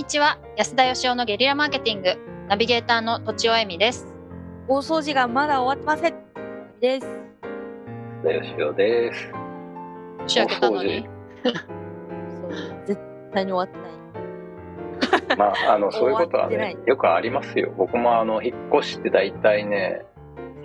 にちは安田義雄のゲリラマーケティングナビゲーターのとちおえみです大掃除がまだ終わってません。です。よしおです。年明けたのにそう絶対に終わってない。まあ、あの、そういうことはねよくありますよ。僕もあの、引っ越しって大体ね、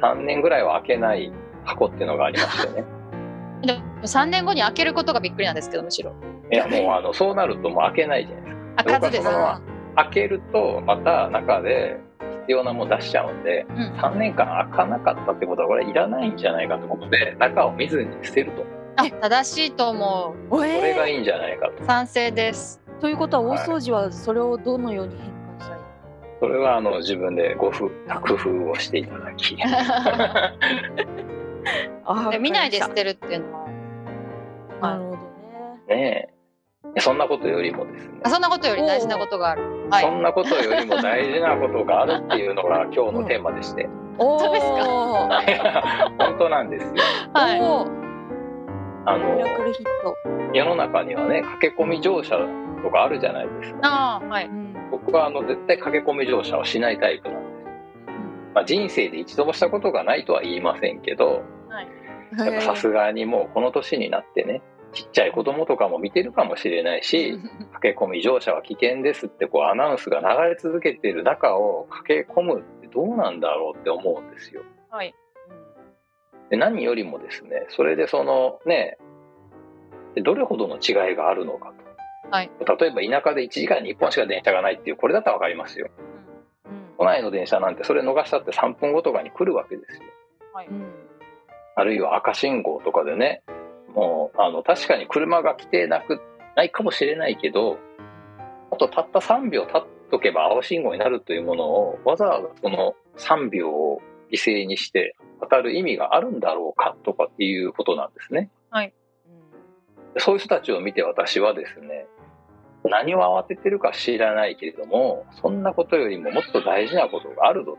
3年ぐらいは開けない箱っていうのがありましてね。でも3年後に開けることがびっくりなんですけどむしろいや、もうあの、そうなるともう開けないじゃないですか。あ数です。僕はそのまま開けると、また中で必要なもの出しちゃうんで、うん。3年間開かなかったってことは、これいらないんじゃないかと思って、中を見ずに捨てると。あ正しいと思う。おそれがえいいんじゃないかと。賛成です。ー、ということは大掃除はそれをどのように変換したい、それはあの、自分でご工夫をしていただき。あで見ないで捨わてるっていうのは。なるほどね。ねえ。そんなことよりもですねあ。そんなことより大事なことがあるはそいんなことよりも大事なことがあるっていうのが 今日のテーマでして。お当ですか？本当なんですよ。はいおあのミラクルヒット。世の中にはね駆け込み乗車とかあるじゃないですか。あーはいうん僕はあの絶対駆け込み乗車をしないタイプなんです。まあ、人生で一度もしたことがないとは言いませんけど、やっぱさすがにもうこの年になってね、ちっちゃい子供とかも見てるかもしれないし、駆け込み乗車は危険ですってこうアナウンスが流れ続けている中を駆け込むってどうなんだろうって思うんですよ。はい。で何よりもですねそれでそのねどれほどの違いがあるのかと、はい。例えば田舎で1時間に1本しか電車がないっていうこれだったら分かりますよ。うん。都内の電車なんてそれ逃したって3分後とかに来るわけですよ。はい。うん。あるいは赤信号とかでねもうあの確かに車が来てなくないかもしれないけどあとたった3秒経っとけば青信号になるというものをわざわざその3秒を犠牲にして渡る意味があるんだろうかとかっていうことなんですね。そういう人たちを見て私はですね何を慌ててるか知らないけれどもそんなことよりももっと大事なことがあるぞ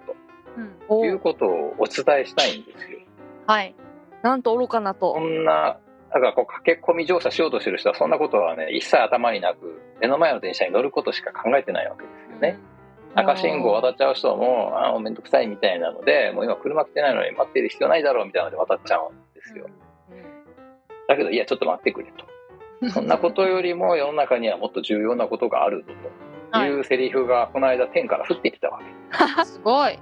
うん。いうことをお伝えしたいんですよ。はい。なんと愚かなそと。んなだからこう駆け込み乗車しようとしてる人はそんなことはね一切頭になく目の前の電車に乗ることしか考えてないわけですよね。赤信号渡っちゃう人もああめんどくさいみたいなのでもう今車来てないのに待ってる必要ないだろうみたいなので渡っちゃうんですよ。だけどいやちょっと待ってくれと。そんなことよりも 世の中にはもっと重要なことがあるぞと。はい。いうセリフがこの間天から降ってきたわけ。すごい。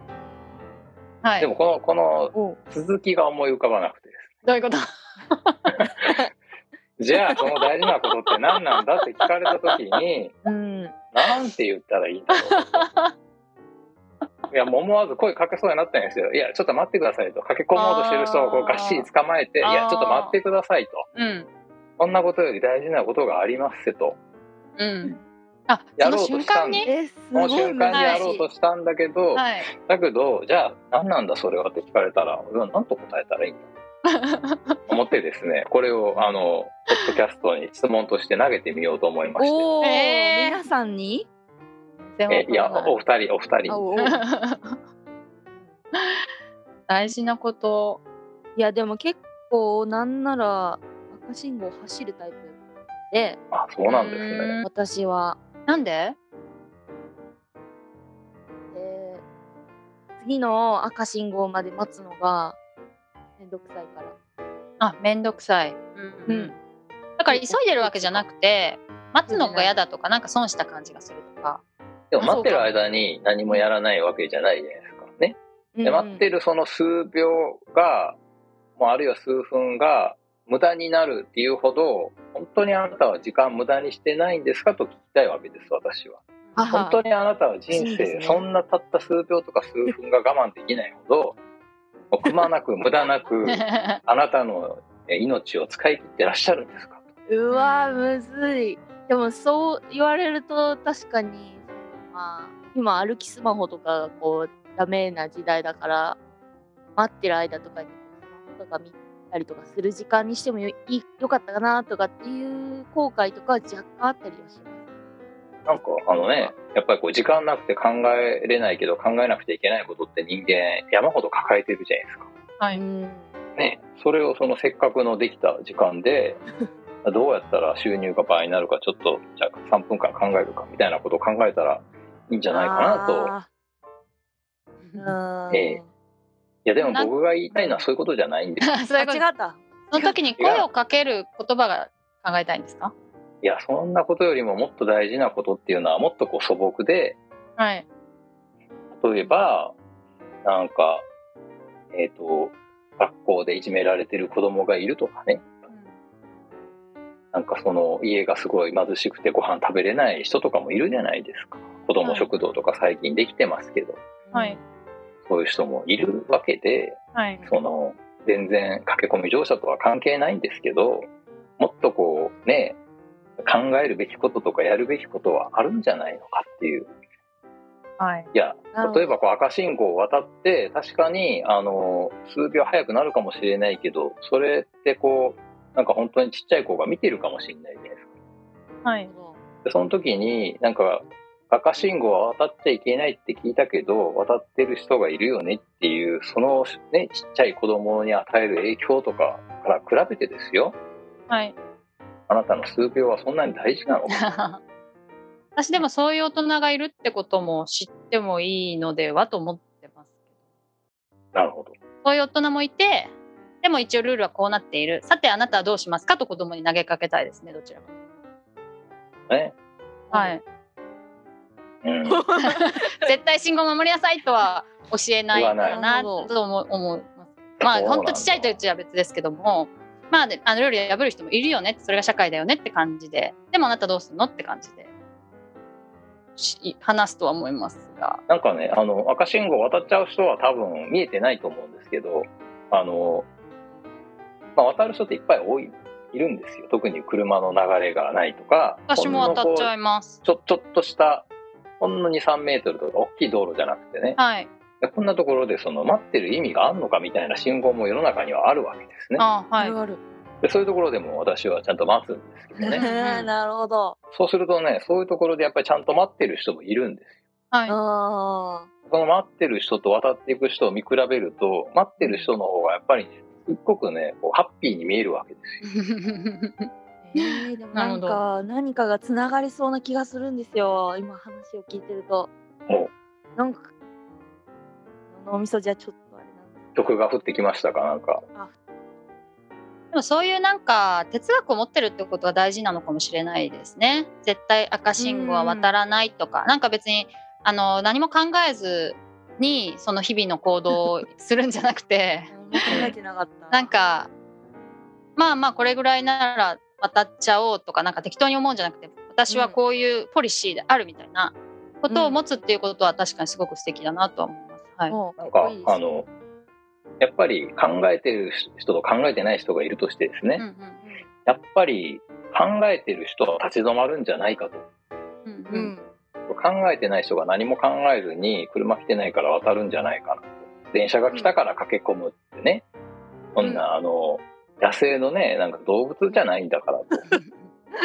はい。でもこのこのお続きが思い浮かばなくてですどういうこと？じゃあその大事なことって何なんだって聞かれた時にうん。なんて言ったらいいんだろう。いやもう思わず声かけそうになったんですよ。いやちょっと待ってくださいと。駆け込もうとしてる人をこうがっしり捕まえていやちょっと待ってくださいと。うん。そんなことより大事なことがありますせと。うん。あやそのろうとしたん瞬間に？え、すそのごい瞬間にやろうとしたんだけど、はい。だけどじゃあ何なんだそれはって聞かれたら俺は何と答えたらいいんだ 思ってですねこれをあのポッドキャストに質問として投げてみようと思いまして。おお、えー。皆さんに？えいやお二人お二人。大事なこと。いや、でも結構なんなら赤信号走るタイプで、あそうなんですうねん。私は。なんで？えー次の赤信号まで待つのがどくさいから。あめんどくさい、うん。だから急いでるわけじゃなくて待つのが嫌だとかなんか損した感じがするとか。でも待ってる間に何もやらないわけじゃないじゃないですか。ね。で待ってるその数秒がもうあるいは数分が無駄になるっていうほど本当にあなたは時間無駄にしてないんですかと聞きたいわけです私は。あ本当にあなたは人生そんなたった数秒とか数分が我慢できないほどもうくまなく無駄なく あなたのえ命を使い切ってらっしゃるんですか？うわむずい。でもそう言われると確かにまあ今歩きスマホとかがこうダメな時代だから待ってる間とかにスマホとか見たりとかする時間にしてもよよかったかなとかっていう後悔とかは若干あったりはしますなんかあのねやっぱりこう時間なくて考えれないけど考えなくちゃいけないことって人間山ほど抱えてるじゃないですか。はい。うんね、それをそのせっかくのできた時間で どうやったら収入が倍になるかちょっとじゃあ3分間考えるかみたいなことを考えたらいいんじゃないかなと。ええ。いやでも僕が言いたいのはそういうことじゃないんです そ違った。その時に声をかける言葉が考えたいんですか？いやそんなことよりももっと大事なことっていうのはもっとこう素朴ではい。例えばなんかえっ、と学校でいじめられてる子供がいるとかねなんかその家がすごい貧しくてご飯食べれない人とかもいるじゃないですか子供食堂とか最近できてますけど、はい。そういう人もいるわけではい。その全然駆け込み乗車とは関係ないんですけどもっとこうね考えるべきこととかやるべきことはあるんじゃないのかっていうはい。いや例えばこう赤信号を渡って確かにあの数秒早くなるかもしれないけどそれってこうなんか本当にちっちゃい子が見てるかもしれないじゃないですかはい。でその時になんか赤信号は渡っちゃいけないって聞いたけど渡ってる人がいるよねっていうそのねちっちゃい子供に与える影響とかから比べてですよはい。あなたの数秒はそんなに大事なの？か 私でもそういう大人がいるってことも知ってもいいのではと思ってます。なるほどそういう大人もいて、でも一応ルールはこうなっている。さてあなたはどうしますか？と子供に投げかけたいですね、どちらかと。ね、はい。うん、絶対信号守りなさいとは教えないかなと思思いまあ本当ちっちゃいとうちは別ですけども、まあであのルール破る人もいるよねそれが社会だよねって感じで、でもあなたどうするのって感じでし話すとは思いますが、なんかね、あの、赤信号渡っちゃう人は多分見えてないと思うんですけど、あの、まあ、渡る人っていっぱい多い、いるんですよ。特に車の流れがないとか。私も渡っちゃいいます。ちょ、ちょっとした、ほんの2、3メートルとか大きい道路じゃなくてね。はい。でこんなところでその待ってる意味があるのかみたいな信号も世の中にはあるわけですね。あはい。あるでそういうところでも私はちゃんと待つんですけどね。なるほどそうするとね、そういうところでやっぱりちゃんと待ってる人もいるんですよはい。あその待ってる人と渡っていく人を見比べると、待ってる人の方がやっぱりね、すっごくね、こうハッピーに見えるわけですよ。ー えー、でもなんか何かがつながりそうな気がするんですよ今話を聞いてるとおなんか脳みそじゃちょっとあれなんです曲が降ってきましたかなんか。でもそういうなんか哲学を持ってるってことは大事なのかもしれないですね。絶対赤信号は渡らないとか、なんか別にあの何も考えずにその日々の行動をするんじゃなくて、なんかまあまあこれぐらいなら渡っちゃおうとかなんか適当に思うんじゃなくて、私はこういうポリシーであるみたいなことを持つっていうことは確かにすごく素敵だなとは思います。はい。なんかあの、やっぱり考えてる人と考えてない人がいるとしてですね、うんやっぱり考えてる人は立ち止まるんじゃないかと。うんうんううんん考えてない人が何も考えずに車来てないから渡るんじゃないかなと。電車が来たから駆け込むってね。そんな、あの、野生のね、なんか動物じゃないんだからと。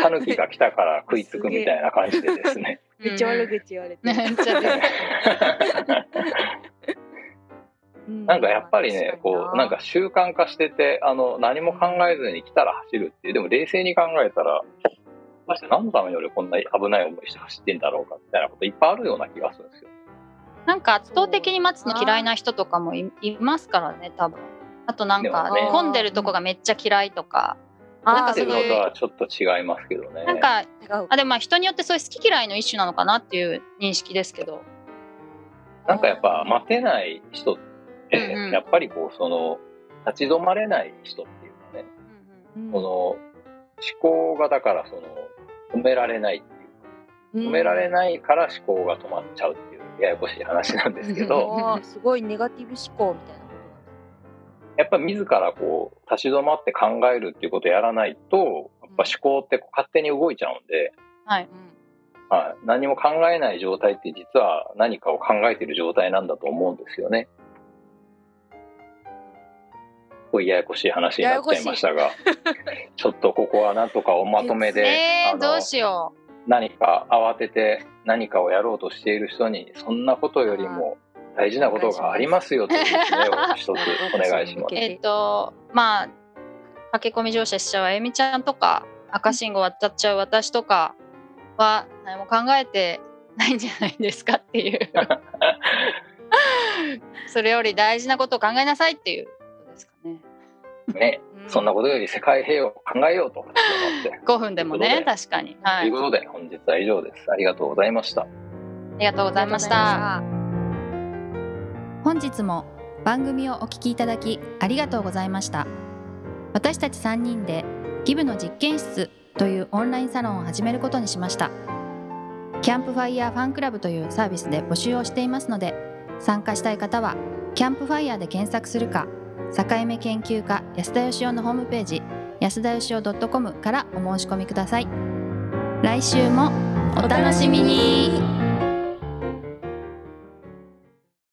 タヌキが来たから食いつくみたいな感じでですね。めっちゃ悪口言われてめっちゃです なんかやっぱりね、こう、なんか習慣化してて、あの、何も考えずに来たら走るっていう、でも冷静に考えたら、まして何のために俺こんな危ない思いして走ってんだろうかみたいなこといっぱいあるような気がするんですよ。なんか圧倒的に待つの嫌いな人とかもいいますからね多分。あとなんか、ね。混んでるとこがめっちゃ嫌いとか、なんかそういうのとはちょっと違いますけどね。なんかあでもまあ人によってそういう好き嫌いの一種なのかなっていう認識ですけど。なんかやっぱ待てない人って、うんうん。やっぱりこう、その、立ち止まれない人っていうかね、うんこの、思考がだからその、止められないっていうか、止められないから思考が止まっちゃうっていう、ややこしい話なんですけうん。ど、すごいネガティブ思考みたいなことなんですやっぱ自らこう、立ち止まって考えるっていうことをやらないと、やっぱ思考ってこう勝手に動いちゃうんで、はい。何も考えない状態って実は何かを考えている状態なんだと思うんですよね。こういうややこしい話になっちゃいましたが、ちょっとここはなんとかおまとめで、えー、どうしよ何か慌てて何かをやろうとしている人に、そんなことよりも大事なことがありますよという一つお願いします。う。えっ、とまあ駆け込み乗車しちゃうあゆみちゃんとか赤信号渡っちゃう私とかは何も考えてないんじゃないですかっていう。それより大事なことを考えなさいっていうですかね。ね、そんなことより世界平和を考えようと思って。5分でもね確かに、はというい、ことで、本日は以上です。ありがとうございました。ありがとうございました。本日も番組をお聞きいただきありがとうございました私たち3人でギブの実験室というオンラインサロンを始めることにしましたキャンプファイヤーファンクラブというサービスで募集をしていますので参加したい方はキャンプファイヤーで検索するか境目研究家安田義雄のホームページ安田義雄 .com からお申し込みください。来週もお楽しみに。